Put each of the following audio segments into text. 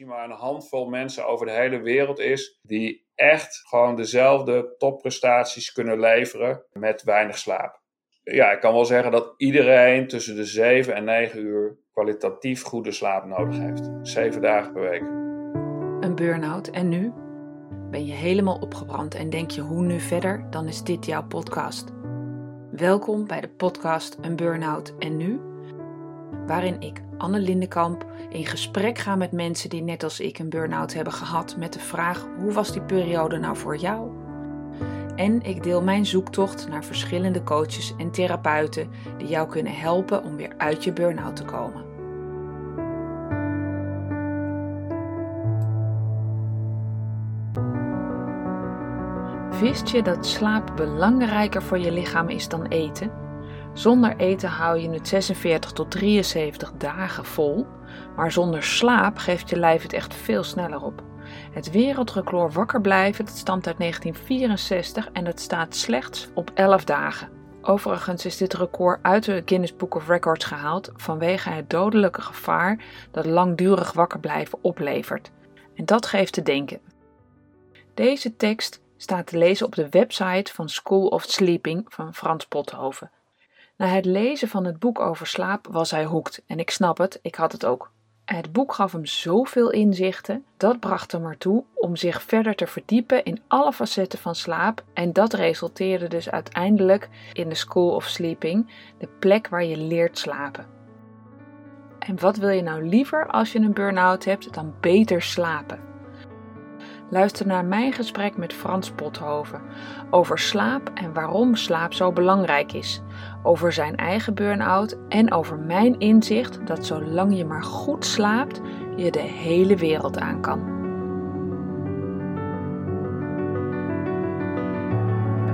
misschien maar een handvol mensen over de hele wereld is die echt gewoon dezelfde topprestaties kunnen leveren met weinig slaap. Ja, ik kan wel zeggen dat iedereen tussen de 7 en 9 uur kwalitatief goede slaap nodig heeft. Zeven dagen per week. Een burn-out en nu? Ben je helemaal opgebrand en denk je hoe nu verder? Dan is dit jouw podcast. Welkom bij de podcast Een Burn-out en nu? Waarin ik, Anne Lindenkamp, in gesprek ga met mensen die net als ik een burn-out hebben gehad met de vraag hoe was die periode nou voor jou? En ik deel mijn zoektocht naar verschillende coaches en therapeuten die jou kunnen helpen om weer uit je burn-out te komen. Wist je dat slaap belangrijker voor je lichaam is dan eten? Zonder eten hou je het 46 tot 73 dagen vol, maar zonder slaap geeft je lijf het echt veel sneller op. Het wereldrecord wakker blijven dat stamt uit 1964 en het staat slechts op 11 dagen. Overigens is dit record uit de Guinness Book of Records gehaald vanwege het dodelijke gevaar dat langdurig wakker blijven oplevert. En dat geeft te denken. Deze tekst staat te lezen op de website van School of Sleeping van Frans Pothoven. Na het lezen van het boek over slaap was hij hoekt en ik snap het, ik had het ook. Het boek gaf hem zoveel inzichten, dat bracht hem ertoe om zich verder te verdiepen in alle facetten van slaap en dat resulteerde dus uiteindelijk in de School of Sleeping, de plek waar je leert slapen. En wat wil je nou liever als je een burn-out hebt dan beter slapen? Luister naar mijn gesprek met Frans Pothoven over slaap en waarom slaap zo belangrijk is, over zijn eigen burn-out en over mijn inzicht dat zolang je maar goed slaapt, je de hele wereld aan kan.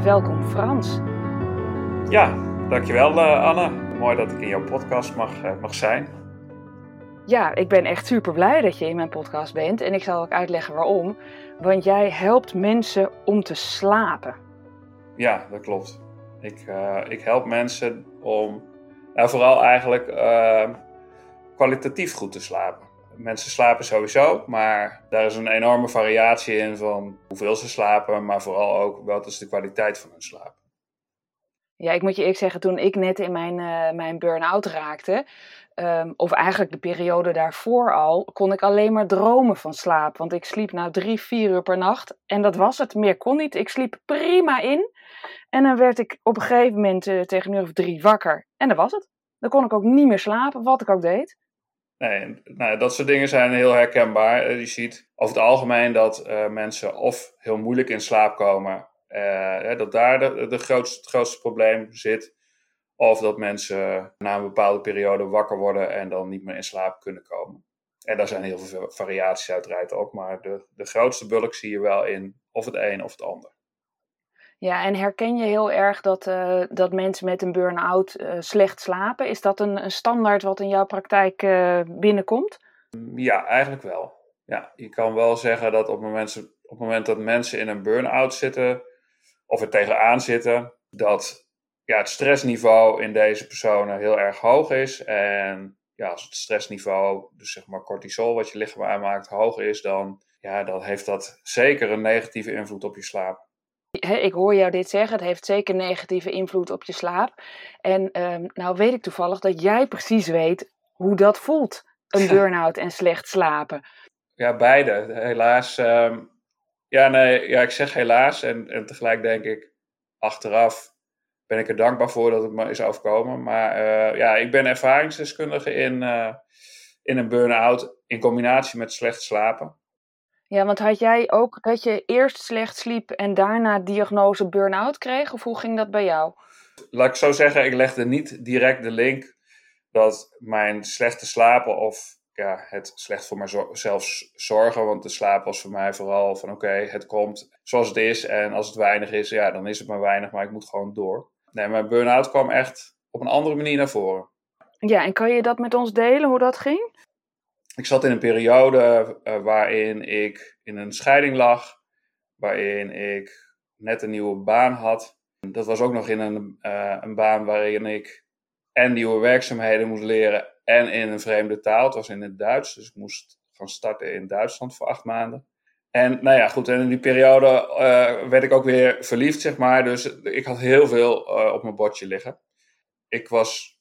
Welkom Frans. Ja, dankjewel uh, Anne. Mooi dat ik in jouw podcast mag, uh, mag zijn. Ja, ik ben echt super blij dat je in mijn podcast bent en ik zal ook uitleggen waarom. Want jij helpt mensen om te slapen. Ja, dat klopt. Ik, uh, ik help mensen om nou, vooral eigenlijk uh, kwalitatief goed te slapen. Mensen slapen sowieso, maar daar is een enorme variatie in van hoeveel ze slapen, maar vooral ook wat is de kwaliteit van hun slaap. Ja, ik moet je eerlijk zeggen, toen ik net in mijn, uh, mijn burn-out raakte, um, of eigenlijk de periode daarvoor al, kon ik alleen maar dromen van slaap. Want ik sliep nou drie, vier uur per nacht en dat was het. Meer kon niet. Ik sliep prima in. En dan werd ik op een gegeven moment uh, tegen een uur of drie wakker. En dat was het. Dan kon ik ook niet meer slapen, wat ik ook deed. Nee, nou, dat soort dingen zijn heel herkenbaar. Je ziet over het algemeen dat uh, mensen of heel moeilijk in slaap komen, dat daar de, de grootste, het grootste probleem zit. Of dat mensen na een bepaalde periode wakker worden en dan niet meer in slaap kunnen komen. En daar zijn heel veel variaties uiteraard op, maar de, de grootste bulk zie je wel in of het een of het ander. Ja, en herken je heel erg dat, uh, dat mensen met een burn-out uh, slecht slapen? Is dat een, een, standaard wat in jouw praktijk uh, binnenkomt? Ja, eigenlijk wel. Ja, je kan wel zeggen dat op het moment, op het moment dat mensen in een burn-out zitten, of er tegenaan zitten, dat ja, het stressniveau in deze personen heel erg hoog is. En ja, als het stressniveau, dus zeg maar cortisol wat je lichaam aanmaakt, hoog is, dan, ja, dan heeft dat zeker een negatieve invloed op je slaap. Ik hoor jou dit zeggen, het heeft zeker negatieve invloed op je slaap. En um, nou weet ik toevallig dat jij precies weet hoe dat voelt, een burn-out en slecht slapen. Ja, beide. Helaas. Um, ja, nee, ja, ik zeg helaas en, en tegelijk denk ik, achteraf ben ik er dankbaar voor dat het me is overkomen. Maar uh, ja, ik ben ervaringsdeskundige in, uh, in een burn-out in combinatie met slecht slapen. Ja, want had jij ook dat je eerst slecht sliep en daarna diagnose burn-out kreeg? Of hoe ging dat bij jou? Laat ik zo zeggen, ik legde niet direct de link dat mijn slechte slapen of ja, het slecht voor mijzelf zorgen. Want de slaap was voor mij vooral van oké, okay, het komt zoals het is. En als het weinig is, ja, dan is het maar weinig, maar ik moet gewoon door. Nee, mijn burn-out kwam echt op een andere manier naar voren. Ja, en kan je dat met ons delen, hoe dat ging? Ik zat in een periode uh, waarin ik in een scheiding lag, waarin ik net een nieuwe baan had. Dat was ook nog in een, uh, een baan waarin ik en nieuwe werkzaamheden moest leren en in een vreemde taal. Het was in het Duits, dus ik moest gaan starten in Duitsland voor acht maanden. En nou ja, goed, en in die periode uh, werd ik ook weer verliefd, zeg maar. Dus ik had heel veel uh, op mijn bordje liggen. Ik was,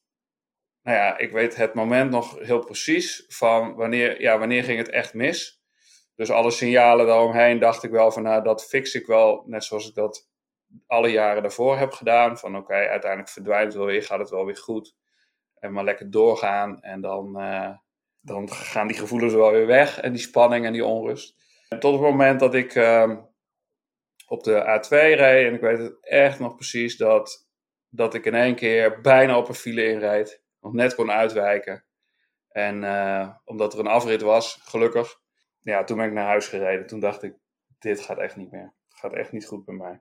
nou ja, ik weet het moment nog heel precies van wanneer, ja, wanneer ging het echt mis. Dus alle signalen daaromheen dacht ik wel van, nou, dat fix ik wel net zoals ik dat alle jaren daarvoor heb gedaan. Van oké, uiteindelijk verdwijnt het wel weer, gaat het wel weer goed. En maar lekker doorgaan en dan, uh, dan gaan die gevoelens wel weer weg en die spanning en die onrust. Tot het moment dat ik uh, op de A2 reed en ik weet het echt nog precies dat, dat ik in één keer bijna op een file inreed. Nog net kon uitwijken. En uh, omdat er een afrit was, gelukkig, ja, toen ben ik naar huis gereden. Toen dacht ik, dit gaat echt niet meer. Het gaat echt niet goed bij mij.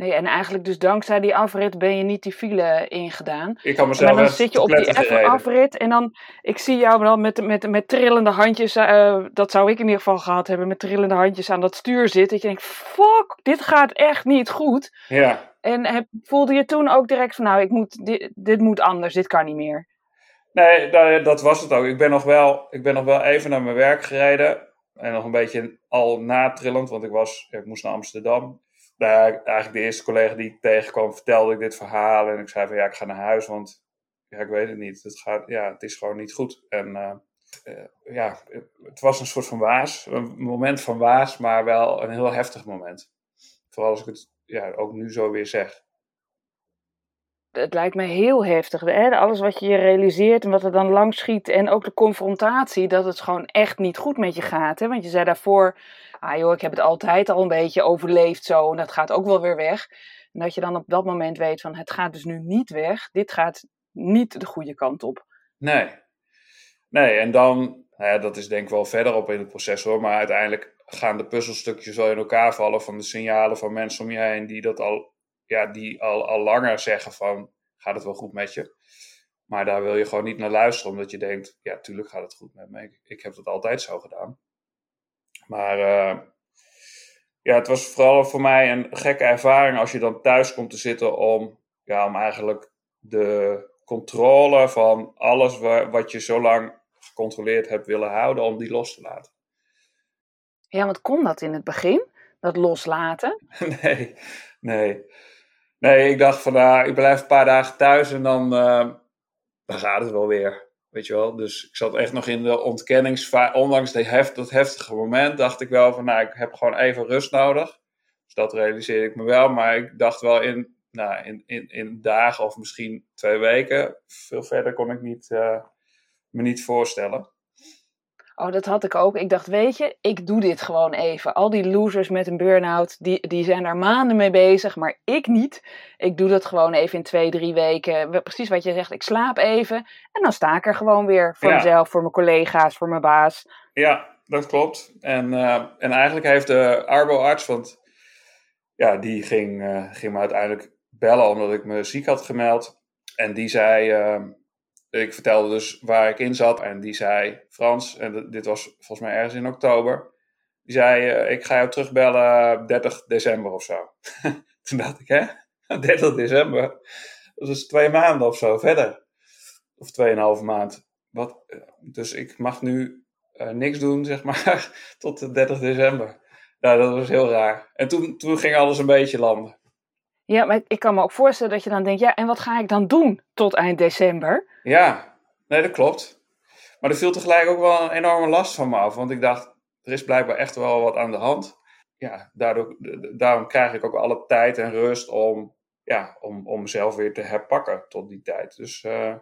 Nee, en eigenlijk dus dankzij die afrit ben je niet die file ingedaan. Ik kan mezelf maar dan zit je op die effe afrit en dan, ik zie jou dan met, met, met trillende handjes, uh, dat zou ik in ieder geval gehad hebben, met trillende handjes aan dat stuur zitten. Dat je denkt, fuck, dit gaat echt niet goed. Ja. En heb, voelde je toen ook direct van, nou, ik moet, dit, dit moet anders, dit kan niet meer. Nee, dat, dat was het ook. Ik ben, nog wel, ik ben nog wel even naar mijn werk gereden. En nog een beetje al natrillend, want ik, was, ik moest naar Amsterdam nou eigenlijk de eerste collega die ik tegenkwam, vertelde ik dit verhaal. En ik zei van ja, ik ga naar huis, want ja, ik weet het niet. Het, gaat, ja, het is gewoon niet goed. En uh, uh, ja, het was een soort van waas. Een moment van waas, maar wel een heel heftig moment. Vooral als ik het ja, ook nu zo weer zeg. Het lijkt me heel heftig. Hè? Alles wat je je realiseert en wat er dan langs schiet. En ook de confrontatie dat het gewoon echt niet goed met je gaat. Hè? Want je zei daarvoor ah joh, ik heb het altijd al een beetje overleefd zo en dat gaat ook wel weer weg. En dat je dan op dat moment weet van het gaat dus nu niet weg, dit gaat niet de goede kant op. Nee, nee en dan, ja, dat is denk ik wel verder op in het proces hoor, maar uiteindelijk gaan de puzzelstukjes wel in elkaar vallen van de signalen van mensen om je heen die dat al, ja, die al, al langer zeggen van gaat het wel goed met je. Maar daar wil je gewoon niet naar luisteren, omdat je denkt, ja, tuurlijk gaat het goed met me. Ik, ik heb het altijd zo gedaan. Maar uh, ja, het was vooral voor mij een gekke ervaring als je dan thuis komt te zitten om, ja, om eigenlijk de controle van alles wat je zo lang gecontroleerd hebt willen houden, om die los te laten. Ja, want kon dat in het begin? Dat loslaten? nee, nee. Nee, ik dacht van, nou, ik blijf een paar dagen thuis en dan, uh, dan gaat het wel weer. Weet je wel, dus ik zat echt nog in de ontkenningsfase. Ondanks dat heftige moment dacht ik wel van, nou, ik heb gewoon even rust nodig. Dus dat realiseerde ik me wel. Maar ik dacht wel in, nou, in, in, in dagen of misschien twee weken. Veel verder kon ik niet, uh, me niet voorstellen. Oh, dat had ik ook. Ik dacht, weet je, ik doe dit gewoon even. Al die losers met een burn-out, die, die zijn daar maanden mee bezig, maar ik niet. Ik doe dat gewoon even in twee, drie weken. Precies wat je zegt, ik slaap even en dan sta ik er gewoon weer voor mezelf, voor mijn collega's, voor mijn baas. Ja, dat klopt. En, uh, en eigenlijk heeft de arbo-arts, want ja, die ging, uh, ging me uiteindelijk bellen omdat ik me ziek had gemeld. En die zei, uh, ik vertelde dus waar ik in zat. En die zei, Frans, en dit was volgens mij ergens in oktober. Die zei, uh, ik ga jou terugbellen 30 december of zo. Toen dacht ik, hè? 30 december? Dat is twee maanden of zo verder. Of tweeënhalve maand. Wat, dus ik mag nu uh, niks doen, zeg maar, tot de 30 december. Ja, dat was heel raar. En toen, toen ging alles een beetje landen. Ja, maar ik kan me ook voorstellen dat je dan denkt, ja, en wat ga ik dan doen tot eind december? Ja, nee, dat klopt. Maar er viel tegelijk ook wel een enorme last van me af, want ik dacht, er is blijkbaar echt wel wat aan de hand. Ja, daardoor, daarom krijg ik ook alle tijd en rust om, ja, om, om mezelf weer te herpakken tot die tijd. Dus... Uh...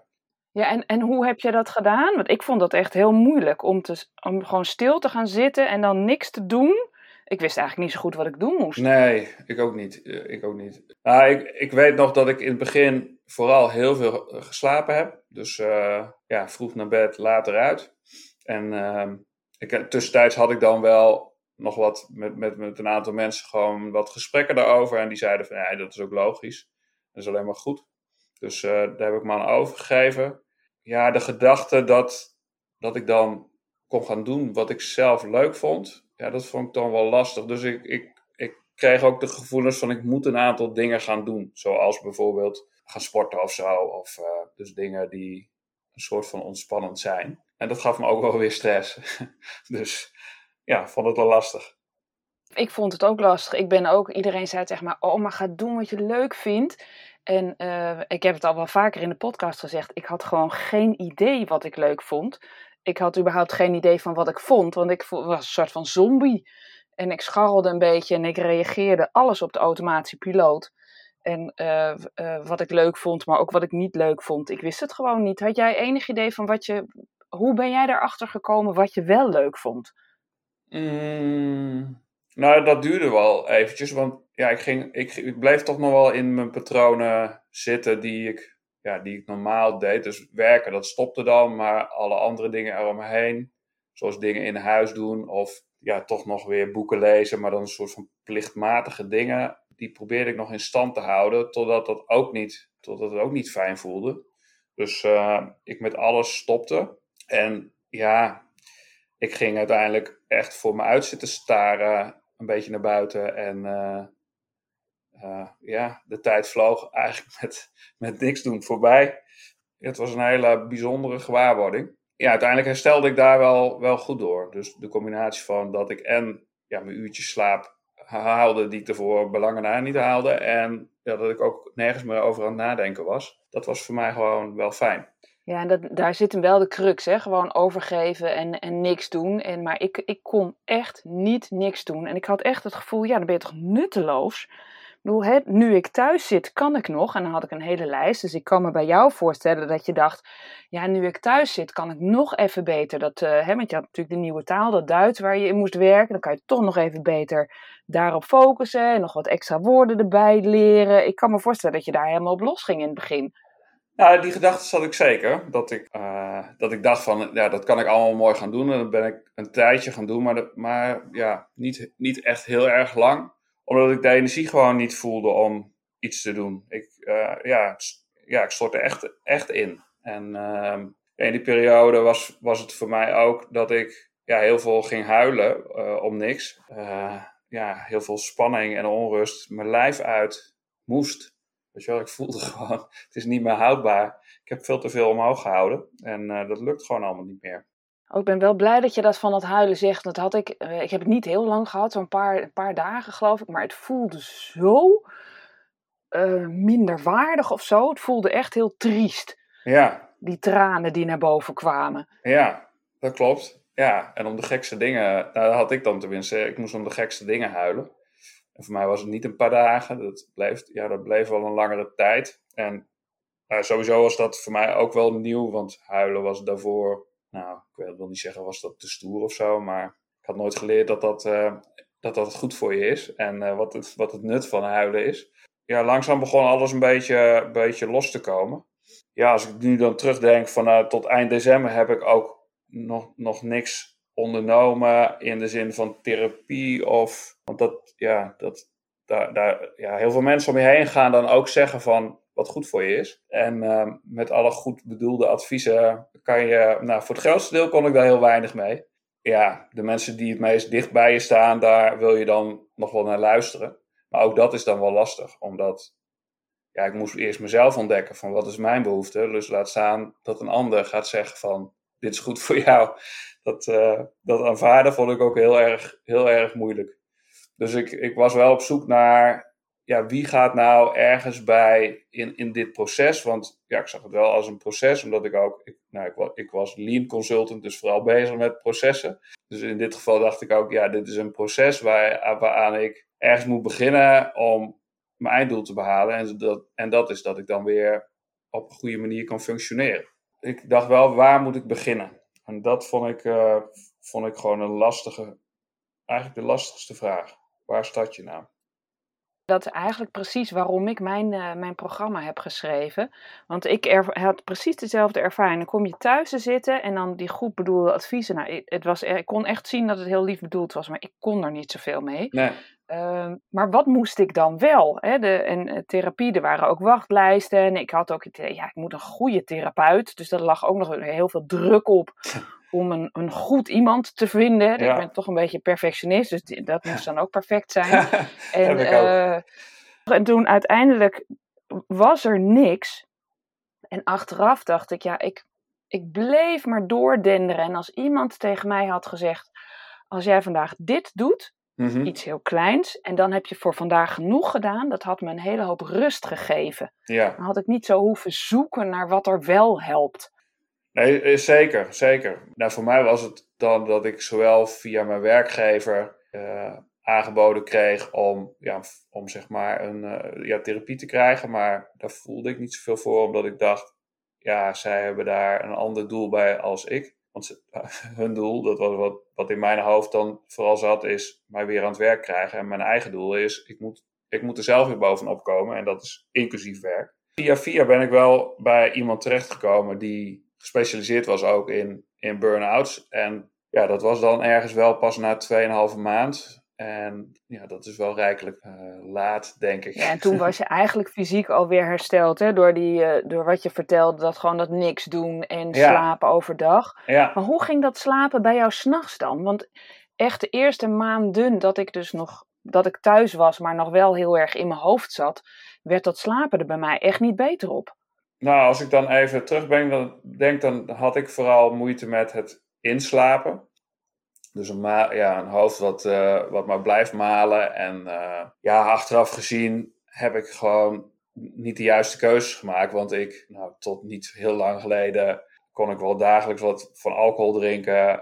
Ja, en, en hoe heb je dat gedaan? Want ik vond dat echt heel moeilijk om, te, om gewoon stil te gaan zitten en dan niks te doen ik wist eigenlijk niet zo goed wat ik doen moest. Nee, ik ook niet. Eh, ik ook niet. Nou, ik, ik weet nog dat ik in het begin vooral heel veel eh, geslapen heb. Dus uh, ja, vroeg naar bed, later uit. En uh, ik, tussentijds had ik dan wel nog wat met, met, met een aantal mensen gewoon wat gesprekken daarover. En die zeiden van ja, dat is ook logisch. Dat is alleen maar goed. Dus daar heb ik me aan overgegeven. Ja, de gedachte dat, dat ik dan kon gaan doen wat ik zelf leuk vond ja, dat vond ik dan wel lastig. Dus ik, ik, ik kreeg ook de gevoelens van ik moet een aantal dingen gaan doen. Zoals bijvoorbeeld gaan sporten of zo. Of uh, dus dingen die een soort van ontspannend zijn. en dat gaf me ook wel weer stress. dus ja, vond het wel lastig. Ik vond het ook lastig. Ik ben ook, iedereen zei tegen mij, oh, maar ga doen wat je leuk vindt. En uh, ik heb het al wel vaker in de podcast gezegd, ik had gewoon geen idee wat ik leuk vond. Ik had überhaupt geen idee van wat ik vond, want ik was een soort van zombie. En ik scharrelde een beetje en ik reageerde alles op de automatische piloot. En uh, uh, wat ik leuk vond, maar ook wat ik niet leuk vond. Ik wist het gewoon niet. Had jij enig idee van wat je. Hoe ben jij erachter gekomen wat je wel leuk vond? Mm, nou, dat duurde wel eventjes. Want ja, ik, ging, ik, ik bleef toch nog wel in mijn patronen zitten die ik, ja, die ik normaal deed. Dus werken, dat stopte dan. Maar alle andere dingen eromheen, zoals dingen in huis doen of ja, toch nog weer boeken lezen, maar dan een soort van plichtmatige dingen die probeerde ik nog in stand te houden, totdat dat ook niet, totdat het ook niet fijn voelde. Dus uh, ik met alles stopte. En ja, ik ging uiteindelijk echt voor me uit zitten staren, een beetje naar buiten. En uh, uh, ja, de tijd vloog eigenlijk met, met niks doen voorbij. Het was een hele bijzondere gewaarwording. Ja, uiteindelijk herstelde ik daar wel, wel goed door. Dus de combinatie van dat ik en ja, mijn uurtjes slaap haalde die ik ervoor belangen na niet haalde. En ja, dat ik ook nergens meer over aan het nadenken was. Dat was voor mij gewoon wel fijn. Ja, en dat, daar zit hem wel de crux, hè? Gewoon overgeven en, en niks doen. En, maar ik, ik kon echt niet niks doen. En ik had echt het gevoel, ja, dan ben je toch nutteloos nu ik thuis zit, kan ik nog. En dan had ik een hele lijst. Dus ik kan me bij jou voorstellen dat je dacht: ja, nu ik thuis zit, kan ik nog even beter. Dat, uh, hè, want je had natuurlijk de nieuwe taal, dat Duits waar je in moest werken. Dan kan je toch nog even beter daarop focussen. En nog wat extra woorden erbij leren. Ik kan me voorstellen dat je daar helemaal op los ging in het begin. Nou, die gedachte had ik zeker. Dat ik, uh, dat ik dacht van, ja, dat kan ik allemaal mooi gaan doen. En dat ben ik een tijdje gaan doen. Maar, maar ja, niet, niet echt heel erg lang omdat ik de energie gewoon niet voelde om iets te doen. Ik, uh, ja, ja, ik stortte echt, echt in. En uh, in die periode was, was het voor mij ook dat ik ja, heel veel ging huilen uh, om niks. Uh, ja, heel veel spanning en onrust. Mijn lijf uit moest. Weet je wel, ik voelde gewoon, het is niet meer houdbaar. Ik heb veel te veel omhoog gehouden. En dat lukt gewoon allemaal niet meer. Oh, ik ben wel blij dat je dat van het huilen zegt. Dat had ik, uh, ik heb het niet heel lang gehad, zo'n paar, een paar dagen geloof ik. Maar het voelde zo uh, minderwaardig of zo. Het voelde echt heel triest. Ja. Die tranen die naar boven kwamen. Ja, dat klopt. Ja, en om de gekste dingen, nou, dat had ik dan tenminste. Ik moest om de gekste dingen huilen. En voor mij was het niet een paar dagen. Dat bleef, ja, dat bleef wel een langere tijd. En uh, sowieso was dat voor mij ook wel nieuw, want huilen was daarvoor nou, ik wil niet zeggen was dat te stoer of zo, maar ik had nooit geleerd dat dat, uh, dat, dat goed voor je is en uh, wat, het, wat het nut van huilen is. Ja, langzaam begon alles een beetje, beetje los te komen. Ja, als ik nu dan terugdenk van uh, tot eind december heb ik ook nog, nog niks ondernomen in de zin van therapie of, want dat, ja, dat, daar, daar, ja, heel veel mensen om je heen gaan dan ook zeggen van wat goed voor je is. En uh, met alle goed bedoelde adviezen kan je, nou voor het grootste deel kon ik daar heel weinig mee. Ja, de mensen die het meest dicht bij je staan, daar wil je dan nog wel naar luisteren. Maar ook dat is dan wel lastig, omdat ja, ik moest eerst mezelf ontdekken van wat is mijn behoefte. Dus laat staan dat een ander gaat zeggen van dit is goed voor jou. Dat, uh, dat aanvaarden vond ik ook heel erg, heel erg moeilijk. Dus ik, ik was wel op zoek naar ja, wie gaat nou ergens bij in, in dit proces? Want ja, ik zag het wel als een proces, omdat ik ook, ik, nou, ik, was, lean consultant, dus vooral bezig met processen. Dus in dit geval dacht ik ook, ja, dit is een proces waar, waaraan ik ergens moet beginnen om mijn einddoel te behalen. En dat, en dat is dat ik dan weer op een goede manier kan functioneren. Ik dacht wel, waar moet ik beginnen? En dat vond ik, uh, vond ik gewoon een lastige, eigenlijk de lastigste vraag. Waar start je nou? Dat is eigenlijk precies waarom ik mijn, uh, mijn programma heb geschreven. Want ik had precies dezelfde ervaring. Dan kom je thuis te zitten en dan die goed bedoelde adviezen. Nou, het was, ik kon echt zien dat het heel lief bedoeld was, maar ik kon er niet zoveel mee. Nee. Uh, maar wat moest ik dan wel? Hè? De, en uh, therapie, er waren ook wachtlijsten. En ik had ook het idee, ja, ik moet een goede therapeut. Dus er lag ook nog heel veel druk op om een, een goed iemand te vinden. Ik ben toch een beetje perfectionist, dus dat moest dan ook perfect zijn. en, uh, en toen uiteindelijk was er niks. En achteraf dacht ik, ja, ik, ik bleef maar doordenderen. En als iemand tegen mij had gezegd: Als jij vandaag dit doet, Mhm. iets heel kleins, en dan heb je voor vandaag genoeg gedaan, dat had me een hele hoop rust gegeven. Ja, Dan had ik niet zo hoeven zoeken naar wat er wel helpt. nee, eh, zeker, zeker. Nou, voor mij was het dan dat ik zowel via mijn werkgever eh, aangeboden kreeg om, ja, om zeg maar een eh, ja, therapie te krijgen, maar daar voelde ik niet zoveel voor, omdat ik dacht, ja, zij hebben daar een ander doel bij als ik. Want hun doel, dat was wat, wat in mijn hoofd dan vooral zat, is mij weer aan het werk krijgen. En mijn eigen doel is, ik moet, ik moet er zelf weer bovenop komen. En dat is inclusief werk. Via via ben ik wel bij iemand terechtgekomen die gespecialiseerd was ook in, in burn-outs. En ja, dat was dan ergens wel pas na 2,5 maand. En ja, dat is wel rijkelijk eh, laat, denk ik. Ja, en toen was je eigenlijk fysiek alweer hersteld, hè, door, die, eh, door wat je vertelde, dat gewoon dat niks doen en Ja. slapen overdag. Ja, Maar hoe ging dat slapen bij jou s'nachts dan? Want echt de eerste maanden dat ik dus nog dat ik thuis was, maar nog wel heel erg in mijn hoofd zat, werd dat slapen er bij mij echt niet beter op. Nou, als ik dan even terug ben, dan denk dan had ik vooral moeite met het inslapen. Dus een, ja, een hoofd wat, eh, wat maar blijft malen. En eh, ja, achteraf gezien heb ik gewoon niet de juiste keuzes gemaakt. Want ik, nou, tot niet heel lang geleden, kon ik wel dagelijks wat van alcohol drinken.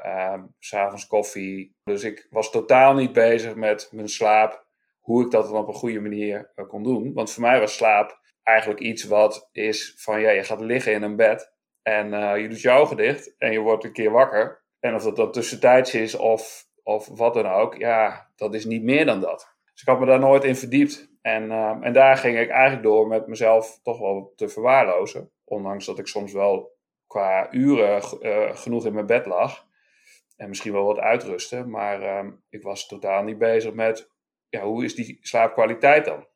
s S'avonds koffie. Dus ik was totaal niet bezig met mijn slaap. Hoe ik dat dan op een goede manier eh, kon doen. Want voor mij was slaap eigenlijk iets wat is van ja, je gaat liggen in een bed en je doet je ogen dicht en je wordt een keer wakker. En of dat dan tussentijds is of, of wat dan ook, ja, dat is niet meer dan dat. Dus ik had me daar nooit in verdiept. En, eh, en daar ging ik eigenlijk door met mezelf toch wel te verwaarlozen. Ondanks dat ik soms wel qua uren eh, genoeg in mijn bed lag. En misschien wel wat uitrusten. Maar eh, ik was totaal niet bezig met, ja, hoe is die slaapkwaliteit dan?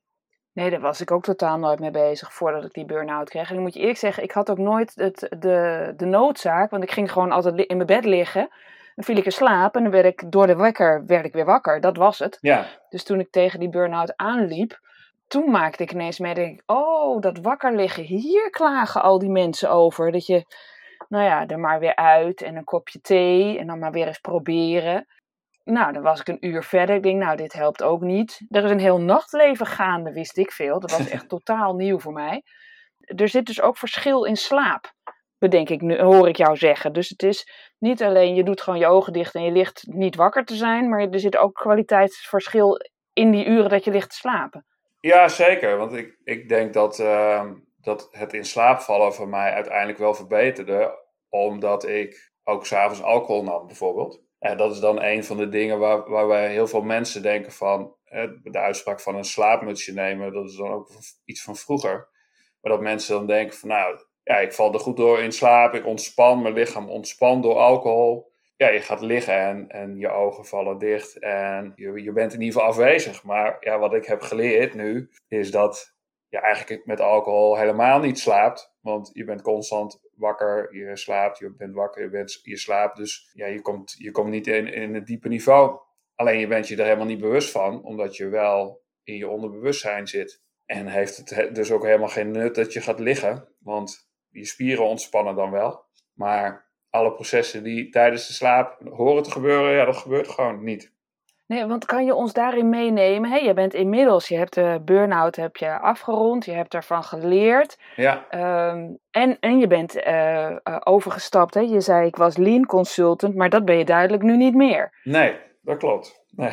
Nee, daar was ik ook totaal nooit mee bezig voordat ik die burn-out kreeg. En dan moet je eerlijk zeggen, ik had ook nooit het, de, de noodzaak, want ik ging gewoon altijd in mijn bed liggen. Dan viel ik in slaap en dan werd ik door de wekker werd ik weer wakker. Dat was het. Ja, Dus toen ik tegen die burn-out aanliep, toen maakte ik ineens mee, denk ik, oh, dat wakker liggen, hier klagen al die mensen over. Dat je, nou ja, er maar weer uit en een kopje thee en dan maar weer eens proberen. Nou, dan was ik een uur verder. Ik denk, nou, dit helpt ook niet. Er is een heel nachtleven gaande, wist ik veel. Dat was echt totaal nieuw voor mij. Er zit dus ook verschil in slaap, bedenk ik nu, hoor ik jou zeggen. Dus het is niet alleen, je doet gewoon je ogen dicht en je ligt niet wakker te zijn, maar er zit ook kwaliteitsverschil in die uren dat je ligt te slapen. Ja, zeker. Want ik, ik denk dat, ehm, dat het in slaap vallen voor mij uiteindelijk wel verbeterde. Omdat ik ook s'avonds alcohol nam, bijvoorbeeld. En dat is dan een van de dingen waar, waarbij heel veel mensen denken van... de uitspraak van een slaapmutsje nemen, dat is dan ook iets van vroeger. Maar dat mensen dan denken van nou, ja, ik val er goed door in slaap. Ik ontspan, mijn lichaam ontspant door alcohol ja, je gaat liggen en, en je ogen vallen dicht en je, je bent in ieder geval afwezig. Maar ja, wat ik heb geleerd nu, is dat je eigenlijk met alcohol helemaal niet slaapt. Want je bent constant wakker, je slaapt, je bent wakker, je, bent, je slaapt. Dus ja, je komt, je komt niet in, in het diepe niveau. Alleen je bent je er helemaal niet bewust van, omdat je wel in je onderbewustzijn zit. En heeft het he- dus ook helemaal geen nut dat je gaat liggen, want je spieren ontspannen dan wel. Maar alle processen die tijdens de slaap horen te gebeuren, ja, dat gebeurt gewoon niet. Nee, want kan je ons daarin meenemen? Hè? Je bent inmiddels, je hebt de burn-out heb je afgerond, je hebt ervan geleerd. Ja, Ehm, en, en je bent eh, eh, overgestapt. Hè? Je zei ik was lean consultant, maar dat ben je duidelijk nu niet meer. nee, dat klopt. Nee,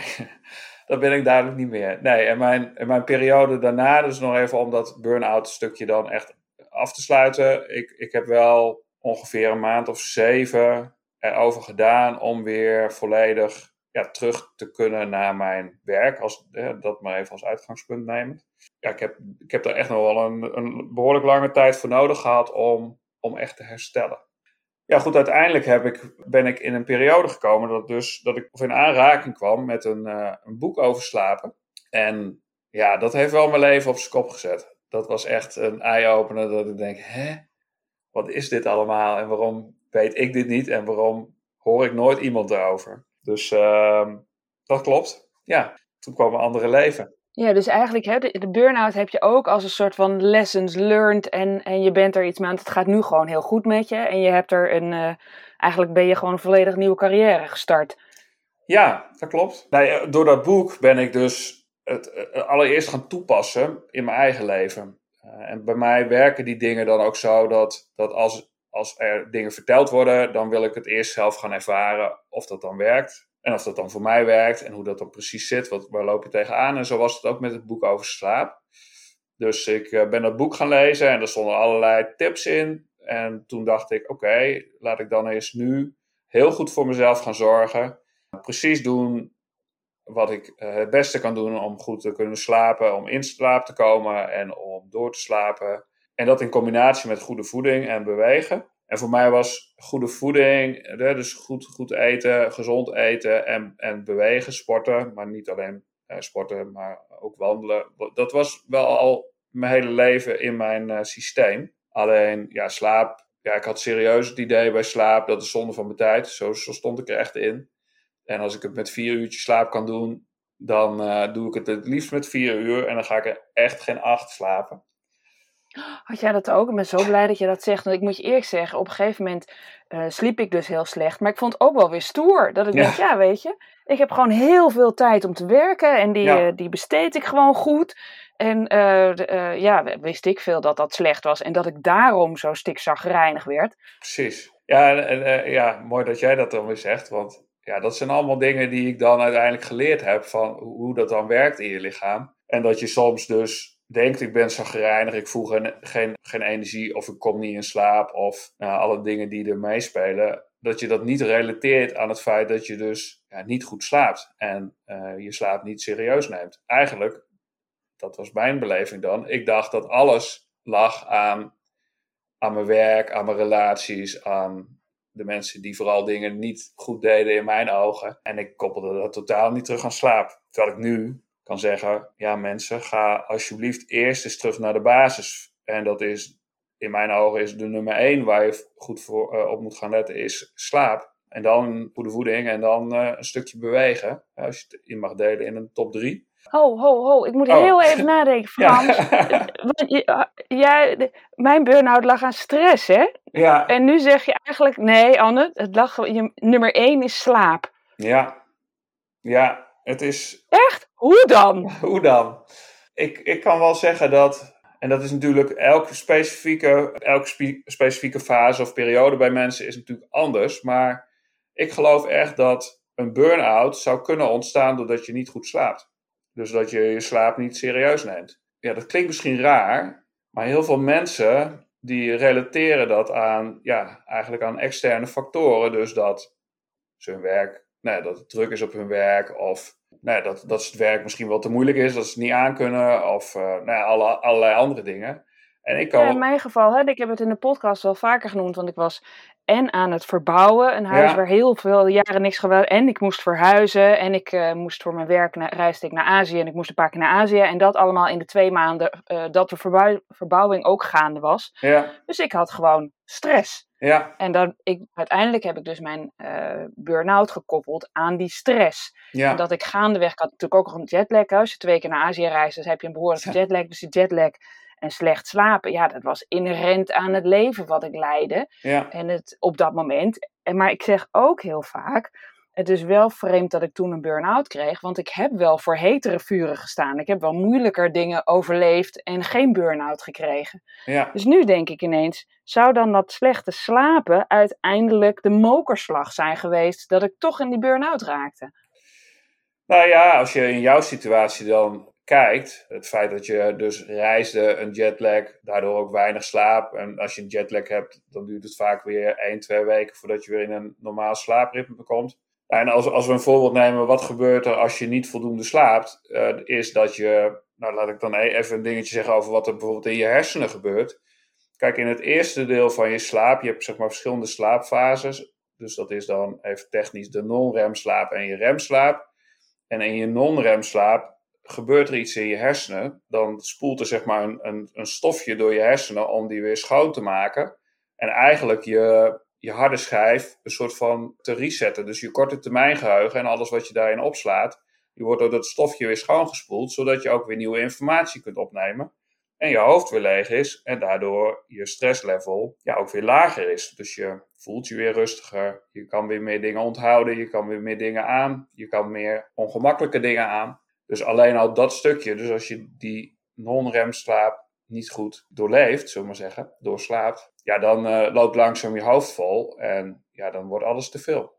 dat ben ik duidelijk niet meer. Nee, en mijn, en mijn periode daarna, dus nog even om dat burn-out stukje dan echt af te sluiten. Ik, ik heb wel ongeveer een maand of zeven erover gedaan om weer volledig ja, terug te kunnen naar mijn werk. Als, dat maar even als uitgangspunt nemen. Ja, ik heb, ik heb daar echt nog wel een, een behoorlijk lange tijd voor nodig gehad om, om echt te herstellen. Ja, goed, uiteindelijk heb ik, ben ik in een periode gekomen dat, dus, dat ik of in aanraking kwam met een, eh, een boek over slapen. En ja, dat heeft wel mijn leven op zijn kop gezet. Dat was echt een eye-opener dat ik denk, hè, wat is dit allemaal en waarom weet ik dit niet en waarom hoor ik nooit iemand erover? Dus ehm, dat klopt. Ja, toen kwam een andere leven. Ja, dus eigenlijk hè, de, de burn-out heb je ook als een soort van lessons learned en, en je bent er iets mee aan. Het gaat nu gewoon heel goed met je en je hebt er een, uh, eigenlijk ben je gewoon een volledig nieuwe carrière gestart. Ja, dat klopt. Nee, door dat boek ben ik dus het uh, allereerst gaan toepassen in mijn eigen leven. Uh, en bij mij werken die dingen dan ook zo dat, dat als, als er dingen verteld worden, dan wil ik het eerst zelf gaan ervaren of dat dan werkt. En of dat dan voor mij werkt en hoe dat dan precies zit, wat, waar loop je tegenaan. En zo was het ook met het boek over slaap. Dus ik uh, ben dat boek gaan lezen en er stonden allerlei tips in. En toen dacht ik, oké, laat ik dan eens nu heel goed voor mezelf gaan zorgen. Precies doen wat ik uh, het beste kan doen om goed te kunnen slapen, om in slaap te komen en om door te slapen. En dat in combinatie met goede voeding en bewegen. En voor mij was goede voeding, dus goed, goed eten, gezond eten en, en bewegen, sporten. Maar niet alleen eh, sporten, maar ook wandelen. Dat was wel al mijn hele leven in mijn uh, systeem. Alleen, ja, slaap. Ja, ik had serieus het idee bij slaap, dat is zonde van mijn tijd. Zo, zo stond ik er echt in. En als ik het met vier uurtjes slaap kan doen, dan uh, doe ik het het liefst met vier uur. En dan ga ik er echt geen acht slapen. Had jij dat ook? Ik ben zo blij dat je dat zegt. Want ik moet je eerlijk zeggen, op een gegeven moment uh, sliep ik dus heel slecht. Maar ik vond het ook wel weer stoer. Dat ik ja. denk, ja weet je, ik heb gewoon heel veel tijd om te werken. En die, ja. uh, die besteed ik gewoon goed. En uh, ja, wist ik veel dat dat slecht was. En dat ik daarom zo stikzagrijnig werd. Precies. Ja, en, en, ja, mooi dat jij dat dan weer zegt. Want ja, dat zijn allemaal dingen die ik dan uiteindelijk geleerd heb. Van hoe dat dan werkt in je lichaam. En dat je soms dus denkt ik ben zagrijnig, ik voel geen, geen, energie of ik kom niet in slaap of nou, alle dingen die er meespelen, dat je dat niet relateert aan het feit dat je dus ja, niet goed slaapt en uh, je slaap niet serieus neemt. Eigenlijk, dat was mijn beleving dan, ik dacht dat alles lag aan, aan mijn werk, aan mijn relaties, aan de mensen die vooral dingen niet goed deden in mijn ogen. En ik koppelde dat totaal niet terug aan slaap. Terwijl ik nu kan zeggen: ja, mensen, ga alsjeblieft eerst eens terug naar de basis. En dat is in mijn ogen is de nummer één waar je goed voor, uh, op moet gaan letten, is slaap. En dan goede voeding en dan uh, een stukje bewegen. Als je het in mag delen in een top drie. Ho, ho, ho. Ik moet oh. heel even nadenken, Frans. ja. ja, mijn burn-out lag aan stress, hè? Ja. En nu zeg je eigenlijk, nee, Anne, het lag, je, nummer één is slaap. Ja. Ja, het is... Echt? Hoe dan? Hoe dan? Ik, ik kan wel zeggen dat, en dat is natuurlijk elke specifieke, elke spe, specifieke fase of periode bij mensen is natuurlijk anders. Maar ik geloof echt dat een burn-out zou kunnen ontstaan doordat je niet goed slaapt. Dus dat je je slaap niet serieus neemt. Ja, dat klinkt misschien raar, maar heel veel mensen die relateren dat aan, ja, eigenlijk aan externe factoren. Dus dat ze hun werk, nou, dat het druk is op hun werk of nou, dat, dat het werk misschien wel te moeilijk is, dat ze het niet aankunnen of uh, nou ja, alle, allerlei andere dingen. En ik kan... ja, in mijn geval, hè, ik heb het in de podcast wel vaker genoemd, want ik was en aan het verbouwen, een huis ja. waar heel veel jaren niks gebeurde, en ik moest verhuizen en ik uh, moest voor mijn werk naar, reisde ik naar Azië en ik moest een paar keer naar Azië en dat allemaal in de twee maanden uh, dat de verbouw, verbouwing ook gaande was. Ja. Dus ik had gewoon stress. Ja. En dan, ik, uiteindelijk heb ik dus mijn uh, burn-out gekoppeld aan die stress. Ja. En dat ik gaandeweg, ik had natuurlijk ook nog een jetlag. Als je twee keer naar Azië reist, dan heb je een behoorlijke ja. jetlag. Dus die jetlag en slecht slapen, ja, dat was inherent aan het leven wat ik leidde. Ja. En het op dat moment. En, maar ik zeg ook heel vaak, het is wel vreemd dat ik toen een burn-out kreeg, want ik heb wel voor hetere vuren gestaan. Ik heb wel moeilijker dingen overleefd en geen burn-out gekregen. Ja. Dus nu denk ik ineens, zou dan dat slechte slapen uiteindelijk de mokerslag zijn geweest dat ik toch in die burn-out raakte? Nou ja, als je in jouw situatie dan kijkt, het feit dat je dus reisde, een jetlag, daardoor ook weinig slaap. En als je een jetlag hebt, dan duurt het vaak weer 1, 2 weken voordat je weer in een normaal slaapritme komt. En als, als we een voorbeeld nemen, wat gebeurt er als je niet voldoende slaapt? Uh, is dat je, nou laat ik dan even een dingetje zeggen over wat er bijvoorbeeld in je hersenen gebeurt. Kijk, in het eerste deel van je slaap, je hebt zeg maar verschillende slaapfases. Dus dat is dan even technisch de non-remslaap en je remslaap. En in je non-remslaap gebeurt er iets in je hersenen. Dan spoelt er zeg maar een, een, een stofje door je hersenen om die weer schoon te maken. En eigenlijk je, je harde schijf een soort van te resetten. Dus je korte termijn geheugen en alles wat je daarin opslaat, Die wordt door dat stofje weer schoongespoeld, zodat je ook weer nieuwe informatie kunt opnemen. En je hoofd weer leeg is en daardoor je stresslevel ja, ook weer lager is. Dus je voelt je weer rustiger, je kan weer meer dingen onthouden, je kan weer meer dingen aan, je kan meer ongemakkelijke dingen aan. Dus alleen al dat stukje, dus als je die non-rem slaap niet goed doorleeft, zullen we maar zeggen, doorslaapt, ja, dan uh, loopt langzaam je hoofd vol en ja, dan wordt alles te veel.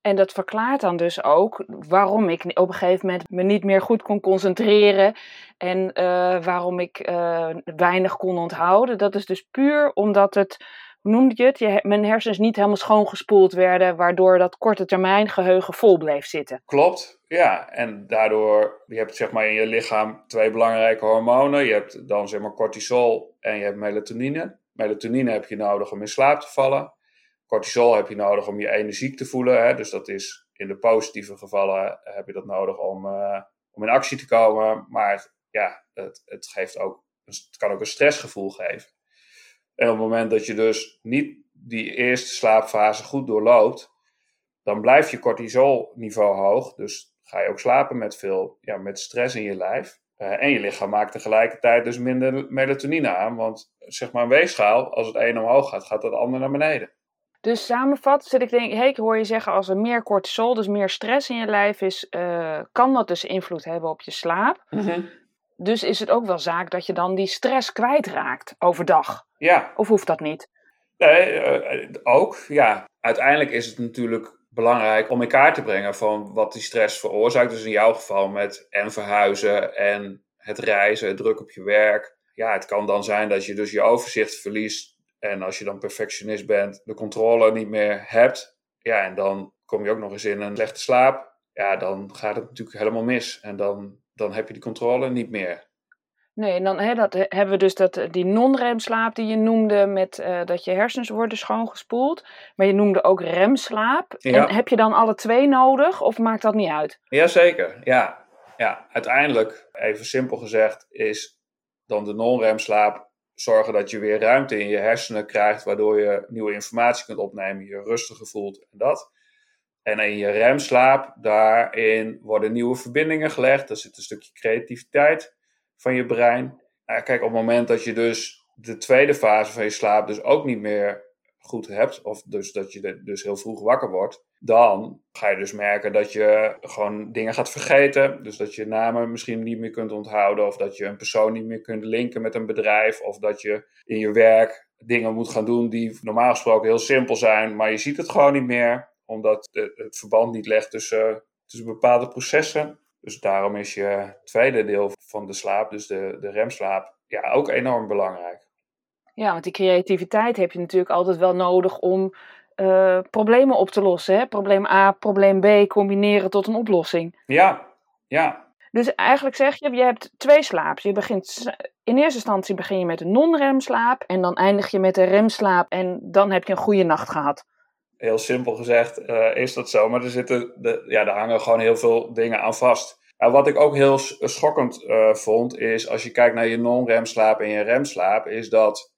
En dat verklaart dan dus ook waarom ik op een gegeven moment me niet meer goed kon concentreren en uh, waarom ik uh, weinig kon onthouden. Dat is dus puur omdat het, hoe noemde je het, je, mijn hersens niet helemaal schoongespoeld werden, waardoor dat korte termijn geheugen vol bleef zitten. Klopt, ja. En daardoor, je hebt zeg maar in je lichaam twee belangrijke hormonen. Je hebt dan zeg maar cortisol en je hebt melatonine. Melatonine heb je nodig om in slaap te vallen. Cortisol heb je nodig om je energiek te voelen. Hè? Dus dat is in de positieve gevallen heb je dat nodig om, uh, om in actie te komen. Maar ja, het, het, geeft ook, het kan ook een stressgevoel geven. En op het moment dat je dus niet die eerste slaapfase goed doorloopt, dan blijft je cortisolniveau hoog. Dus ga je ook slapen met veel ja, met stress in je lijf. Uh, en je lichaam maakt tegelijkertijd dus minder melatonine aan. Want zeg maar een weegschaal, als het een omhoog gaat, gaat het ander naar beneden. Dus samenvat zit ik denk, hey, ik hoor je zeggen, als er meer cortisol, dus meer stress in je lijf is, uh, kan dat dus invloed hebben op je slaap. Mhm. Dus is het ook wel zaak dat je dan die stress kwijtraakt overdag. Ja. Of hoeft dat niet? Nee, uh, ook. Ja, uiteindelijk is het natuurlijk belangrijk om in kaart te brengen van wat die stress veroorzaakt. Dus in jouw geval met en verhuizen en het reizen, druk op je werk. Ja, het kan dan zijn dat je dus je overzicht verliest en als je dan perfectionist bent, de controle niet meer hebt, ja, en dan kom je ook nog eens in een slechte slaap, ja, dan gaat het natuurlijk helemaal mis. En dan, dan heb je die controle niet meer. Nee, en dan hè, dat, hebben we dus dat, die non-remslaap die je noemde, met uh, dat je hersens worden schoongespoeld. Maar je noemde ook remslaap. Ja. En heb je dan alle twee nodig of maakt dat niet uit? Jazeker, ja. ja. Uiteindelijk, even simpel gezegd, is dan de non-remslaap zorgen dat je weer ruimte in je hersenen krijgt, waardoor je nieuwe informatie kunt opnemen, je rustiger voelt en dat. En in je remslaap, daarin worden nieuwe verbindingen gelegd. Er zit een stukje creativiteit van je brein. Nou, kijk, op het moment dat je dus de tweede fase van je slaap dus ook niet meer goed hebt, of dus dat je dus heel vroeg wakker wordt, dan ga je dus merken dat je gewoon dingen gaat vergeten. Dus dat je namen misschien niet meer kunt onthouden, of dat je een persoon niet meer kunt linken met een bedrijf, of dat je in je werk dingen moet gaan doen die normaal gesproken heel simpel zijn, maar je ziet het gewoon niet meer, omdat het verband niet legt tussen, tussen bepaalde processen. Dus daarom is je tweede deel van de slaap, dus de, de remslaap, ja, ook enorm belangrijk. Ja, want die creativiteit heb je natuurlijk altijd wel nodig om uh, problemen op te lossen. Hè? Probleem A, probleem B combineren tot een oplossing. Ja, ja. Dus eigenlijk zeg je, je hebt twee slaaps. Je begint, in eerste instantie begin je met een non-remslaap en dan eindig je met een remslaap en dan heb je een goede nacht gehad. Heel simpel gezegd uh, is dat zo, maar er, zitten, de, ja, er hangen gewoon heel veel dingen aan vast. Nou, wat ik ook heel schokkend uh, vond, is als je kijkt naar je non-remslaap en je remslaap, is dat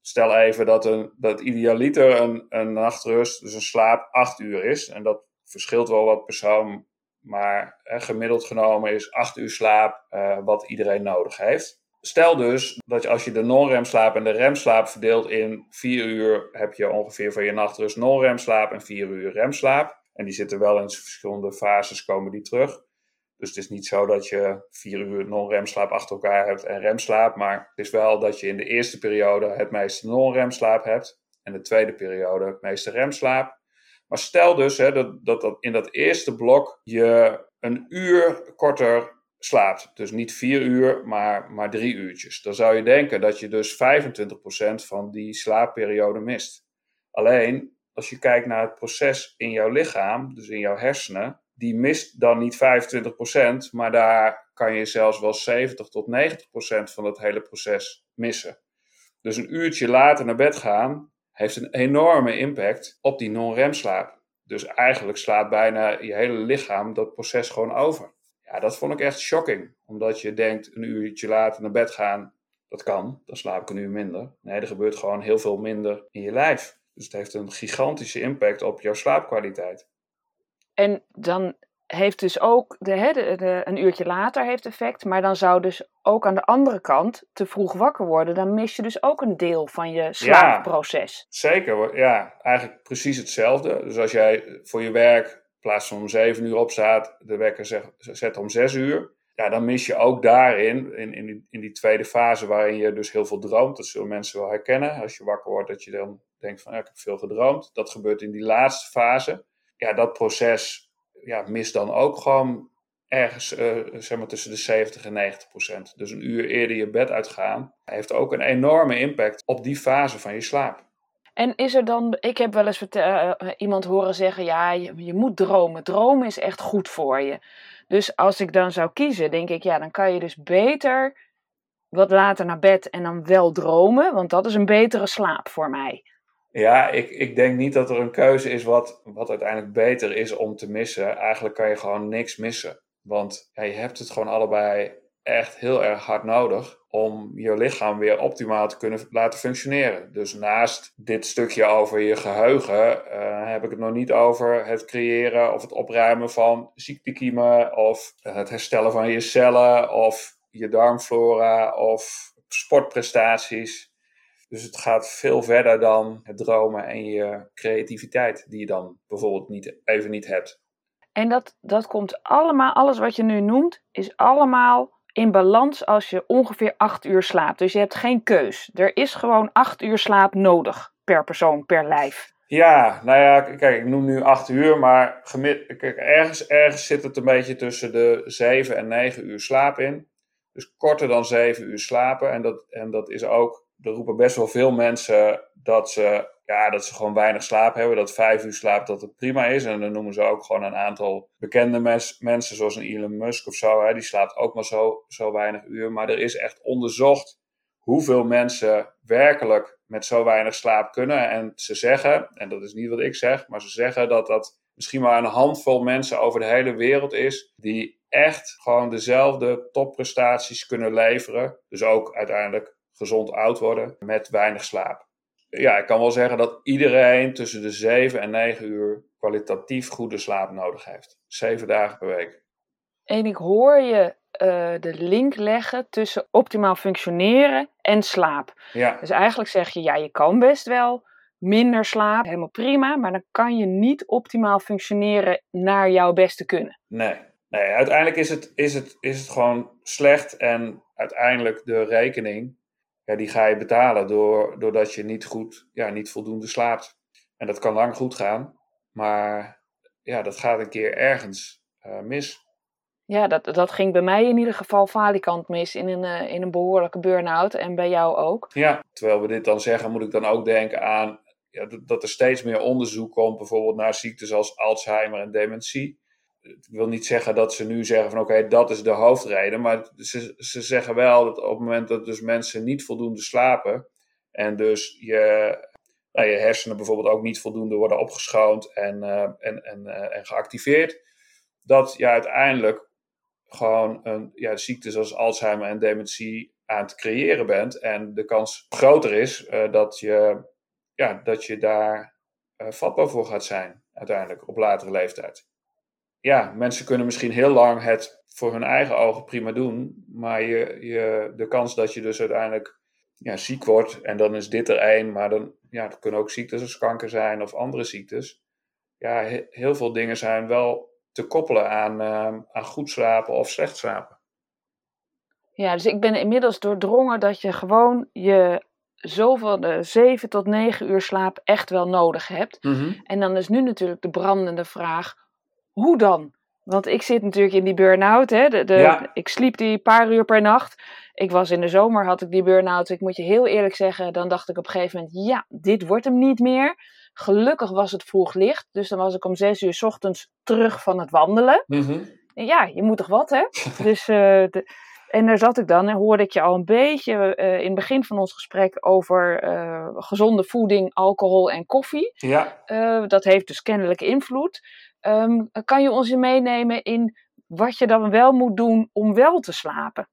stel even dat, een, dat idealiter een, een nachtrust, dus een slaap, 8 uur is. En dat verschilt wel wat persoon, maar hè, gemiddeld genomen is 8 uur slaap wat iedereen nodig heeft. Stel dus dat je als je de non-remslaap en de remslaap verdeelt in 4 uur, heb je ongeveer van je nachtrust non-remslaap en 4 uur remslaap. En die zitten wel in verschillende fases, komen die terug. Dus het is niet zo dat je vier uur non-remslaap achter elkaar hebt en remslaap. Maar het is wel dat je in de eerste periode het meeste non-remslaap hebt. En de tweede periode het meeste remslaap. Maar stel dus hè, dat, dat in dat eerste blok je een uur korter slaapt. Dus niet vier uur, maar, maar drie uurtjes. Dan zou je denken dat je dus 25% van die slaapperiode mist. Alleen, als je kijkt naar het proces in jouw lichaam, dus in jouw hersenen, die mist dan niet 25%, maar daar kan je zelfs wel 70 tot 90% van het hele proces missen. Dus een uurtje later naar bed gaan heeft een enorme impact op die non-remslaap. Dus eigenlijk slaat bijna je hele lichaam dat proces gewoon over. Ja, dat vond ik echt shocking. Omdat je denkt, een uurtje later naar bed gaan, dat kan. Dan slaap ik een uur minder. Nee, er gebeurt gewoon heel veel minder in je lijf. Dus het heeft een gigantische impact op jouw slaapkwaliteit. En dan heeft dus ook de, hè, de, de, een uurtje later heeft effect. Maar dan zou dus ook aan de andere kant te vroeg wakker worden. Dan mis je dus ook een deel van je slaapproces. Ja, zeker, ja. Eigenlijk precies hetzelfde. Dus als jij voor je werk plaats van om zeven uur opstaat, de wekker zet, om zes uur. Ja, dan mis je ook daarin, in, in, die, in die tweede fase waarin je dus heel veel droomt. Dat zullen mensen wel herkennen. Als je wakker wordt, dat je dan denkt van, ja, ik heb veel gedroomd. Dat gebeurt in die laatste fase. Ja, dat proces ja, mis dan ook gewoon ergens uh, zeg maar tussen de 70 en 90 procent. Dus een uur eerder je bed uitgaan heeft ook een enorme impact op die fase van je slaap. En is er dan, ik heb wel eens uh, iemand horen zeggen, ja, je, moet dromen. Dromen is echt goed voor je. Dus als ik dan zou kiezen, denk ik, ja, dan kan je dus beter wat later naar bed en dan wel dromen, want dat is een betere slaap voor mij. Ja, ik, ik denk niet dat er een keuze is wat, wat uiteindelijk beter is om te missen. Eigenlijk kan je gewoon niks missen. Want je hebt het gewoon allebei echt heel erg hard nodig om je lichaam weer optimaal te kunnen laten functioneren. Dus naast dit stukje over je geheugen uh, heb ik het nog niet over het creëren of het opruimen van ziektekiemen of het herstellen van je cellen of je darmflora of sportprestaties. Dus het gaat veel verder dan het dromen en je creativiteit, die je dan bijvoorbeeld niet, even niet hebt. En dat, dat komt allemaal, alles wat je nu noemt, is allemaal in balans als je ongeveer acht uur slaapt. Dus je hebt geen keus. Er is gewoon acht uur slaap nodig per persoon, per lijf. Ja, nou ja, kijk, ik noem nu acht uur, maar ergens, ergens zit het een beetje tussen de zeven en negen uur slaap in. Dus korter dan zeven uur slapen. En dat, en dat is ook er roepen best wel veel mensen dat ze, ja, dat ze gewoon weinig slaap hebben. Dat vijf uur slaap dat het prima is. En dan noemen ze ook gewoon een aantal bekende mens, mensen, zoals een Elon Musk of zo. Hè, die slaapt ook maar zo, zo weinig uur. Maar er is echt onderzocht hoeveel mensen werkelijk met zo weinig slaap kunnen. En ze zeggen, en dat is niet wat ik zeg, maar ze zeggen dat dat misschien maar een handvol mensen over de hele wereld is. die echt gewoon dezelfde topprestaties kunnen leveren. Dus ook uiteindelijk gezond oud worden met weinig slaap. Ja, ik kan wel zeggen dat iedereen tussen de 7 en 9 uur kwalitatief goede slaap nodig heeft. Zeven dagen per week. En ik hoor je uh, de link leggen tussen optimaal functioneren en slaap. Ja. Dus eigenlijk zeg je, ja, je kan best wel minder slaap, helemaal prima, maar dan kan je niet optimaal functioneren naar jouw beste kunnen. Nee, nee uiteindelijk is het, is, het, is het gewoon slecht en uiteindelijk de rekening ja, die ga je betalen door, doordat je niet goed, ja, niet voldoende slaapt. En dat kan lang goed gaan, maar ja, dat gaat een keer ergens uh, mis. Ja, dat, dat ging bij mij in ieder geval valikant mis in een, uh, in een behoorlijke burn-out en bij jou ook. Ja, terwijl we dit dan zeggen, moet ik dan ook denken aan ja, dat er steeds meer onderzoek komt, bijvoorbeeld naar ziektes als Alzheimer en dementie ik wil niet zeggen dat ze nu zeggen van oké, dat is de hoofdreden. Maar ze, ze zeggen wel dat op het moment dat dus mensen niet voldoende slapen. En dus je, nou, je hersenen bijvoorbeeld ook niet voldoende worden opgeschoond en, uh, en, en, uh, en geactiveerd. Dat je uiteindelijk gewoon een ja, ziekte zoals Alzheimer en dementie aan het creëren bent. En de kans groter is uh, dat, je, ja, dat je daar vatbaar voor gaat zijn uiteindelijk op latere leeftijd ja, mensen kunnen misschien heel lang het voor hun eigen ogen prima doen. Maar je, je, de kans dat je dus uiteindelijk ja, ziek wordt, en dan is dit er één, maar dan ja, het kunnen ook ziektes als kanker zijn of andere ziektes. Ja, heel veel dingen zijn wel te koppelen aan, uh, aan goed slapen of slecht slapen. Ja, dus ik ben inmiddels doordrongen dat je gewoon je zoveel de 7 tot 9 uur slaap echt wel nodig hebt. Mm -hmm. En dan is nu natuurlijk de brandende vraag: hoe dan? Want ik zit natuurlijk in die burn-out. Hè? De, de, Ik sliep die paar uur per nacht. Ik was in de zomer, had ik die burn-out. Ik moet je heel eerlijk zeggen, dan dacht ik op een gegeven moment... ja, dit wordt hem niet meer. Gelukkig was het vroeg licht. Dus dan was ik om zes uur s ochtends terug van het wandelen. Mm Ja, je moet toch wat, hè? dus... Uh, de, en daar zat ik dan en hoorde ik je al een beetje uh, in het begin van ons gesprek over uh, gezonde voeding, alcohol en koffie. Ja. Dat heeft dus kennelijk invloed. Um, kan je ons meenemen in wat je dan wel moet doen om wel te slapen?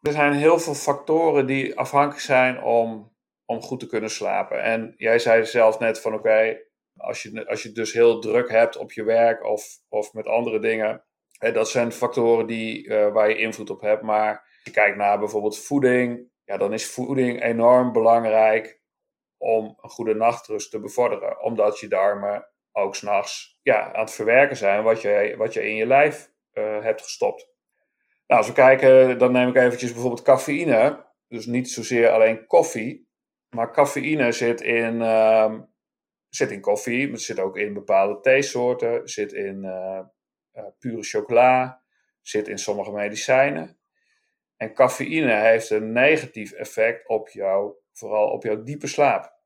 Er zijn heel veel factoren die afhankelijk zijn om, om goed te kunnen slapen. En jij zei zelf net van oké, Als je, als je dus heel druk hebt op je werk of, of met andere dingen. Hè, dat zijn factoren die, uh, waar je invloed op hebt. Maar als je kijkt naar bijvoorbeeld voeding. Ja, dan is voeding enorm belangrijk om een goede nachtrust te bevorderen. Omdat je darmen ook s'nachts ja, aan het verwerken zijn wat je, wat je in je lijf uh, hebt gestopt. Nou, als we kijken, dan neem ik eventjes bijvoorbeeld cafeïne. Dus niet zozeer alleen koffie. Maar cafeïne zit in, uh, zit in koffie, maar zit ook in bepaalde theesoorten, zit in uh, uh, pure chocola, zit in sommige medicijnen. En cafeïne heeft een negatief effect op jou, vooral op jouw diepe slaap.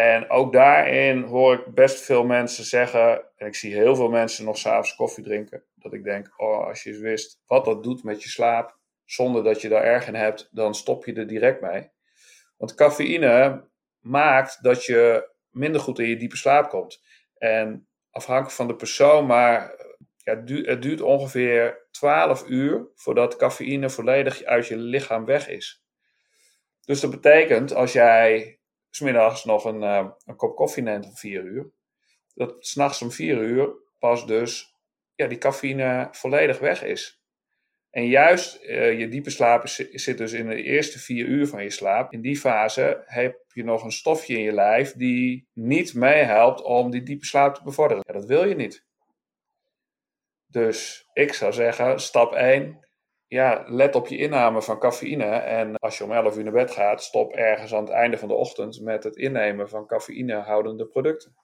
En ook daarin hoor ik best veel mensen zeggen, en ik zie heel veel mensen nog s'avonds koffie drinken, dat ik denk, oh, als je wist wat dat doet met je slaap, zonder dat je daar erg in hebt, dan stop je er direct mee. Want cafeïne maakt dat je minder goed in je diepe slaap komt. En afhankelijk van de persoon, maar ja, het duurt ongeveer 12 uur voordat cafeïne volledig uit je lichaam weg is. Dus dat betekent als jij smiddags nog een, uh, een kop koffie neemt om 4 uur, dat s'nachts om 4 uur pas dus ja, die cafeïne volledig weg is. En juist uh, je diepe slaap zit dus in de eerste vier uur van je slaap. In die fase heb je nog een stofje in je lijf die niet meehelpt om die diepe slaap te bevorderen. Ja, dat wil je niet. Dus ik zou zeggen, stap 1, ja, let op je inname van cafeïne. En als je om 11 uur naar bed gaat, stop ergens aan het einde van de ochtend met het innemen van cafeïnehoudende producten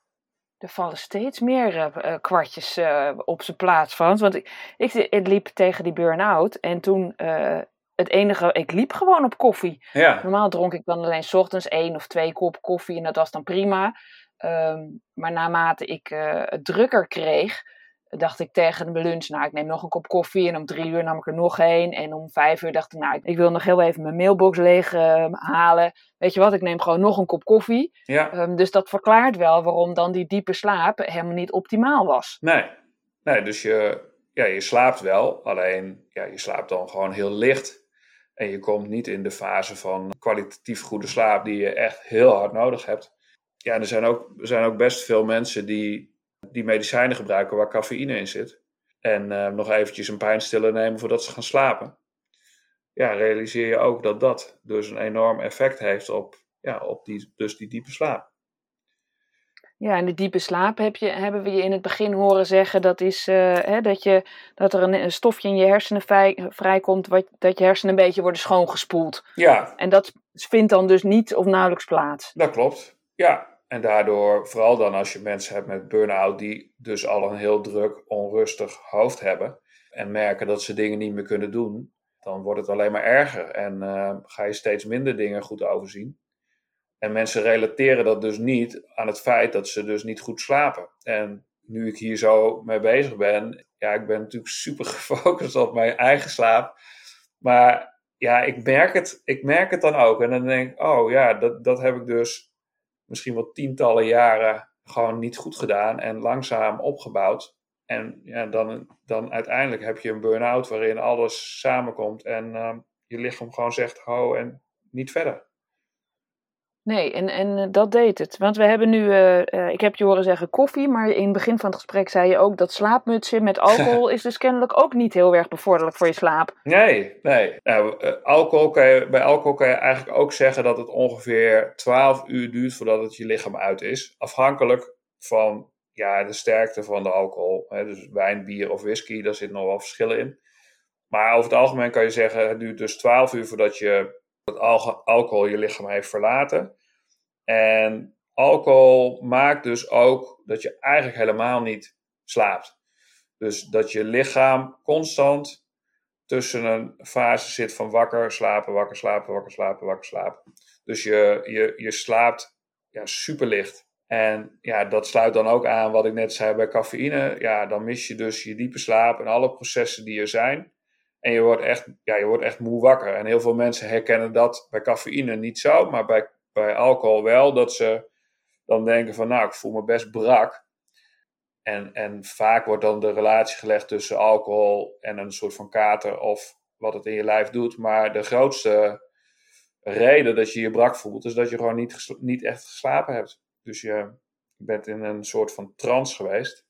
er vallen steeds meer uh, kwartjes uh, op zijn plaats, Frans. Want ik, ik, liep tegen die burn-out en toen uh, het enige, ik liep gewoon op koffie. Ja. Normaal dronk ik dan alleen s ochtends één of twee kop koffie en dat was dan prima. Um, maar naarmate ik het drukker kreeg, dacht ik tegen mijn lunch, nou ik neem nog een kop koffie. En om drie uur nam ik er nog één. En om vijf uur dacht ik, nou ik wil nog heel even mijn mailbox leeg uh, halen. Weet je wat, ik neem gewoon nog een kop koffie. Ja. Um, dus dat verklaart wel waarom dan die diepe slaap helemaal niet optimaal was. Nee, nee dus je, ja, je slaapt wel. Alleen ja, je slaapt dan gewoon heel licht. En je komt niet in de fase van kwalitatief goede slaap die je echt heel hard nodig hebt. Ja, er zijn ook, er zijn ook best veel mensen die die medicijnen gebruiken waar cafeïne in zit. En uh, nog eventjes een pijnstiller nemen voordat ze gaan slapen. Ja, realiseer je ook dat dat dus een enorm effect heeft op, ja, op die, dus die diepe slaap. Ja, en de diepe slaap heb je, hebben we je in het begin horen zeggen. Dat is uh, hè, dat, je, dat er een, stofje in je hersenen vrij, vrijkomt. Wat, dat je hersenen een beetje worden schoongespoeld. Ja. En dat vindt dan dus niet of nauwelijks plaats. Dat klopt. Ja, en daardoor, vooral dan als je mensen hebt met burn-out, die dus al een heel druk, onrustig hoofd hebben. En merken dat ze dingen niet meer kunnen doen, dan wordt het alleen maar erger. En uh, ga je steeds minder dingen goed overzien. En mensen relateren dat dus niet aan het feit dat ze dus niet goed slapen. En nu ik hier zo mee bezig ben, ja, ik ben natuurlijk super gefocust op mijn eigen slaap. Maar ja, ik merk het, ik merk het dan ook. En dan denk ik, oh ja, dat, dat heb ik dus misschien wel tientallen jaren gewoon niet goed gedaan en langzaam opgebouwd. En ja, dan, dan uiteindelijk heb je een burn-out waarin alles samenkomt en uh, je lichaam gewoon zegt ho en niet verder. Nee, en, en eh, dat deed het. Want we hebben nu, uh, ik heb je horen zeggen koffie, maar in het begin van het gesprek zei je ook dat slaapmutsen met alcohol is dus kennelijk ook niet heel erg bevorderlijk voor je slaap. Nee, nee. Nou, alcohol kan je, bij alcohol kan je eigenlijk ook zeggen dat het ongeveer 12 uur duurt voordat het je lichaam uit is. Afhankelijk van ja, de sterkte van de alcohol. Hè, dus wijn, bier of whisky, daar zitten nog wel verschillen in. Maar over het algemeen kan je zeggen, het duurt dus 12 uur voordat je dat alcohol je lichaam heeft verlaten. En alcohol maakt dus ook dat je eigenlijk helemaal niet slaapt. Dus dat je lichaam constant tussen een fase zit van wakker, slapen, wakker, slapen, wakker, slapen, wakker, slapen. Dus je, je, je slaapt ja, super licht. En ja, dat sluit dan ook aan wat ik net zei bij cafeïne. Ja, dan mis je dus je diepe slaap en alle processen die er zijn. En je wordt, echt, ja, je wordt echt moe wakker. En heel veel mensen herkennen dat bij cafeïne niet zo, maar bij, bij alcohol wel. Dat ze dan denken van nou, ik voel me best brak. En, en vaak wordt dan de relatie gelegd tussen alcohol en een soort van kater of wat het in je lijf doet. Maar de grootste reden dat je je brak voelt, is dat je gewoon niet, niet echt geslapen hebt. Dus je, bent in een soort van trance geweest.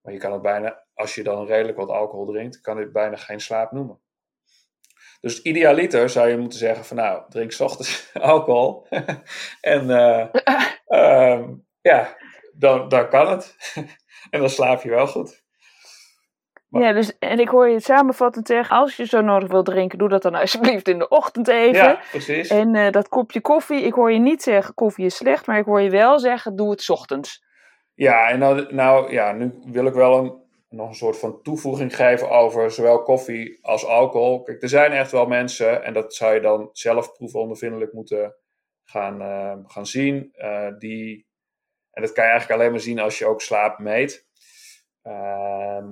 Maar je kan het bijna, als je dan redelijk wat alcohol drinkt, kan het bijna geen slaap noemen. Dus idealiter zou je moeten zeggen van nou, drink s ochtends alcohol. en uh, ja, dan, dan kan het. en dan slaap je wel goed. Ja, dus, en ik hoor je het samenvattend zeggen, als je zo nodig wilt drinken, doe dat dan alsjeblieft in de ochtend even. Ja, precies. En uh, dat kopje koffie, ik hoor je niet zeggen koffie is slecht, maar ik hoor je wel zeggen, doe het ochtends. Ja, en nou, nou ja, nu wil ik wel een, nog een soort van toevoeging geven over zowel koffie als alcohol. Kijk, er zijn echt wel mensen, en dat zou je dan zelf proefondervindelijk moeten gaan, uh, gaan zien, uh, die, en dat kan je eigenlijk alleen maar zien als je ook slaap meet. Uh,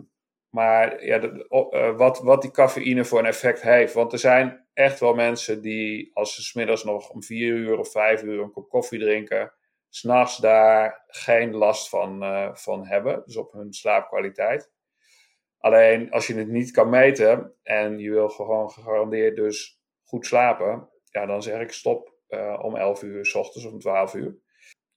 maar ja, uh, wat, wat die cafeïne voor een effect heeft. Want er zijn echt wel mensen die, als ze smiddags nog om vier uur of vijf uur een kop koffie drinken, s'nachts daar geen last van, uh, van hebben. Dus op hun slaapkwaliteit. Alleen als je het niet kan meten en je wil gewoon gegarandeerd dus goed slapen, ja, dan zeg ik stop uh, om 11 uur s ochtends of om 12 uur.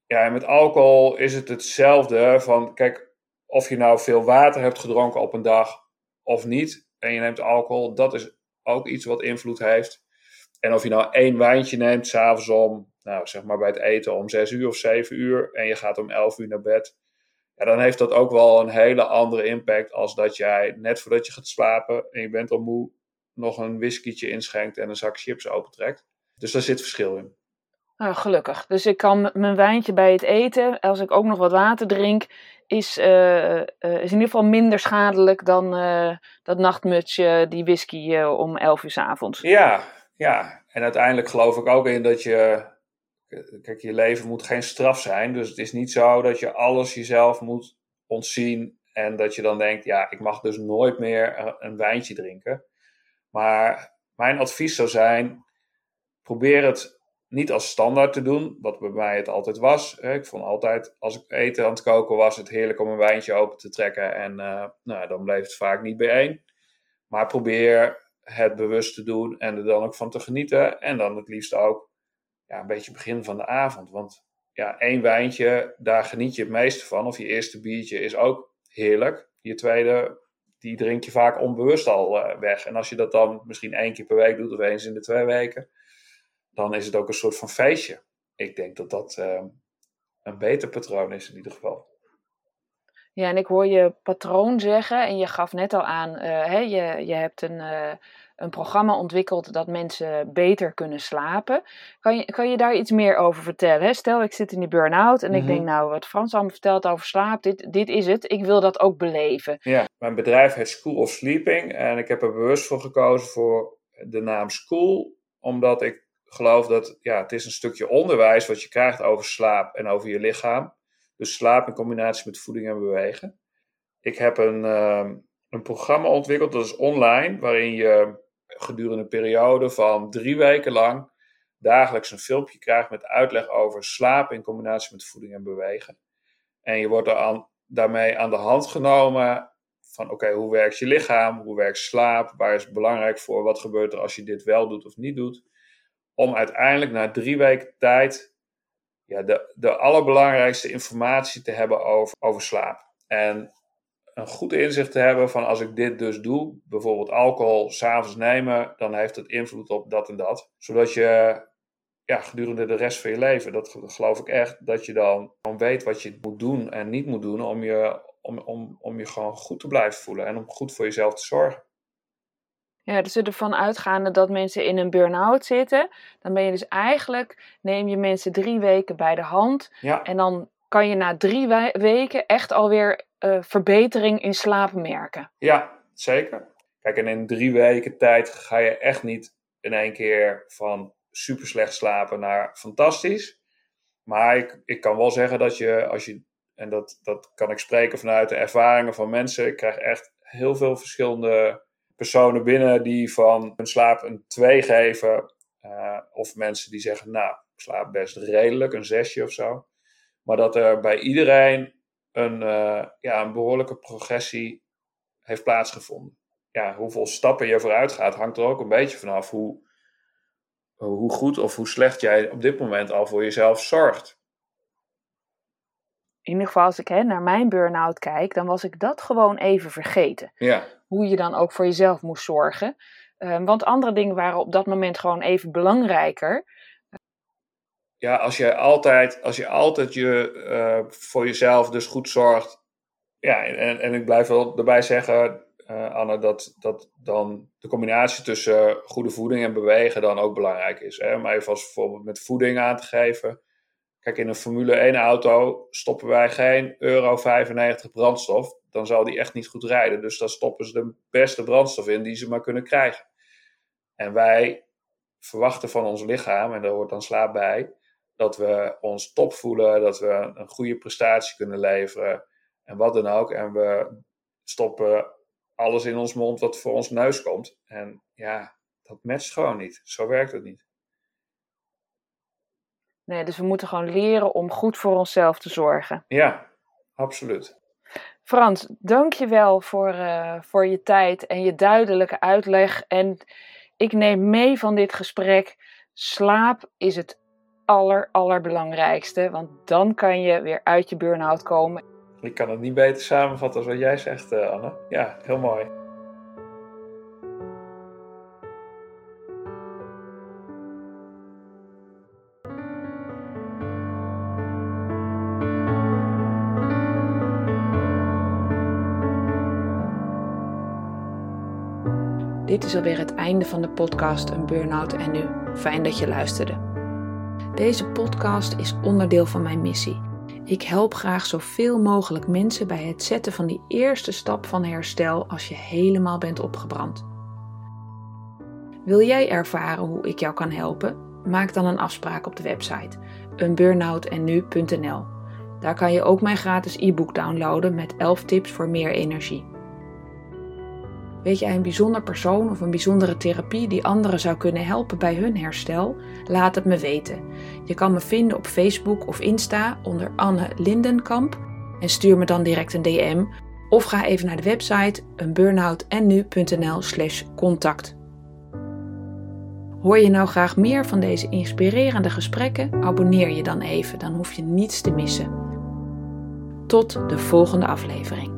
Ja, en met alcohol is het hetzelfde. Van kijk, of je nou veel water hebt gedronken op een dag of niet, en je neemt alcohol, dat is ook iets wat invloed heeft. En of je nou één wijntje neemt, s'avonds om, nou zeg maar bij het eten om 6 uur of 7 uur, en je gaat om 11 uur naar bed, ja, dan heeft dat ook wel een hele andere impact als dat jij net voordat je gaat slapen en je bent al moe, nog een whiskietje inschenkt en een zak chips opentrekt. Dus daar zit verschil in. Nou, gelukkig. Dus ik kan mijn wijntje bij het eten, als ik ook nog wat water drink, is, uh, uh, is in ieder geval minder schadelijk dan uh, dat nachtmutsje, die whisky om 11 uur s avonds. Ja, ja, en uiteindelijk geloof ik ook in dat je. Kijk, je leven moet geen straf zijn. Dus het is niet zo dat je alles jezelf moet ontzien. En dat je dan denkt, ja, ik mag dus nooit meer een wijntje drinken. Maar mijn advies zou zijn: probeer het niet als standaard te doen, wat bij mij het altijd was. Ik vond altijd, als ik eten aan het koken was, het heerlijk om een wijntje open te trekken. En uh, nou, dan bleef het vaak niet bijeen. Maar probeer het bewust te doen en er dan ook van te genieten. En dan het liefst ook ja, een beetje begin van de avond. Want ja, één wijntje, daar geniet je het meeste van. Of je eerste biertje is ook heerlijk. Je tweede, die drink je vaak onbewust al uh, weg. En als je dat dan misschien één keer per week doet of eens in de twee weken dan is het ook een soort van feestje. Ik denk dat dat uh, een beter patroon is in ieder geval. Ja, en ik hoor je patroon zeggen, en je gaf net al aan, uh, hè, je, je hebt een, uh, een programma ontwikkeld dat mensen beter kunnen slapen. Kan je, kan je daar iets meer over vertellen? Hè? Stel, ik zit in die burn-out en mm -hmm. ik denk, nou, wat Frans allemaal vertelt over slaap, dit, dit is het, ik wil dat ook beleven. Ja, mijn bedrijf heet School of Sleeping en ik heb er bewust voor gekozen voor de naam School, omdat ik geloof dat ja, het is een stukje onderwijs wat je krijgt over slaap en over je lichaam. Dus slaap in combinatie met voeding en bewegen. Ik heb een, uh, een programma ontwikkeld, dat is online, waarin je gedurende een periode van drie weken lang dagelijks een filmpje krijgt met uitleg over slaap in combinatie met voeding en bewegen. En je wordt aan, daarmee aan de hand genomen van oké, hoe werkt je lichaam, hoe werkt slaap, waar is het belangrijk voor, wat gebeurt er als je dit wel doet of niet doet om uiteindelijk na drie weken tijd ja, de, de allerbelangrijkste informatie te hebben over, over slaap. En een goed inzicht te hebben van als ik dit dus doe, bijvoorbeeld alcohol s'avonds nemen, dan heeft het invloed op dat en dat. Zodat je ja, gedurende de rest van je leven, dat geloof ik echt, dat je dan gewoon weet wat je moet doen en niet moet doen om je, om, om, om je gewoon goed te blijven voelen en om goed voor jezelf te zorgen. Ja, dus ervan uitgaande dat mensen in een burn-out zitten, dan ben je dus eigenlijk, neem je mensen drie weken bij de hand. Ja. En dan kan je na drie weken echt alweer uh, verbetering in slaap merken. Ja, zeker. Kijk, en in drie weken tijd ga je echt niet in één keer van super slecht slapen naar fantastisch. Maar ik, ik kan wel zeggen dat je, als je, en dat, dat kan ik spreken vanuit de ervaringen van mensen, ik krijg echt heel veel verschillende personen binnen die van hun slaap een 2 geven. Uh, of mensen die zeggen, nou, ik slaap best redelijk, een zesje of zo. Maar dat er bij iedereen een, uh, ja, een behoorlijke progressie heeft plaatsgevonden. Ja, hoeveel stappen je vooruit gaat, hangt er ook een beetje vanaf hoe, hoe goed of hoe slecht jij op dit moment al voor jezelf zorgt. in ieder geval als ik hè, naar mijn burn-out kijk, dan was ik dat gewoon even vergeten. Ja. Hoe je dan ook voor jezelf moest zorgen. Ehm, want andere dingen waren op dat moment gewoon even belangrijker. Ja, als je altijd, als je, altijd je, eh, voor jezelf dus goed zorgt. Ja, en, en ik blijf wel erbij zeggen, uh, Anne, dat, dat dan de combinatie tussen goede voeding en bewegen dan ook belangrijk is. Hè? Om even als voorbeeld met voeding aan te geven. Kijk, in een Formule 1 auto stoppen wij geen euro 95 brandstof. Dan zal die echt niet goed rijden. Dus dan stoppen ze de beste brandstof in die ze maar kunnen krijgen. En wij verwachten van ons lichaam, en daar hoort dan slaap bij, dat we ons top voelen, dat we een goede prestatie kunnen leveren en wat dan ook. En we stoppen alles in ons mond wat voor ons neus komt. En ja, dat matcht gewoon niet. Zo werkt het niet. Nee, dus we moeten gewoon leren om goed voor onszelf te zorgen. Ja, absoluut. Frans, dank je wel voor, uh, voor je tijd en je duidelijke uitleg. En ik neem mee van dit gesprek, slaap is het aller, allerbelangrijkste. Want dan kan je weer uit je burn-out komen. Ik kan het niet beter samenvatten als wat jij zegt, eh, Anne. Ja, heel mooi. Dit is alweer het einde van de podcast Een Burnout en Nu. Fijn dat je luisterde. Deze podcast is onderdeel van mijn missie. Ik help graag zoveel mogelijk mensen bij het zetten van die eerste stap van herstel als je helemaal bent opgebrand. Wil jij ervaren hoe ik jou kan helpen? Maak dan een afspraak op de website eenburnoutennu.nl. Daar kan je ook mijn gratis e-book downloaden met 11 tips voor meer energie. Weet jij een bijzonder persoon of een bijzondere therapie die anderen zou kunnen helpen bij hun herstel? Laat het me weten. Je kan me vinden op Facebook of Insta onder Anne Lindenkamp en stuur me dan direct een DM of ga even naar de website eenburnoutennu.nl slash contact. Hoor je nou graag meer van deze inspirerende gesprekken? Abonneer je dan even, dan hoef je niets te missen. Tot de volgende aflevering.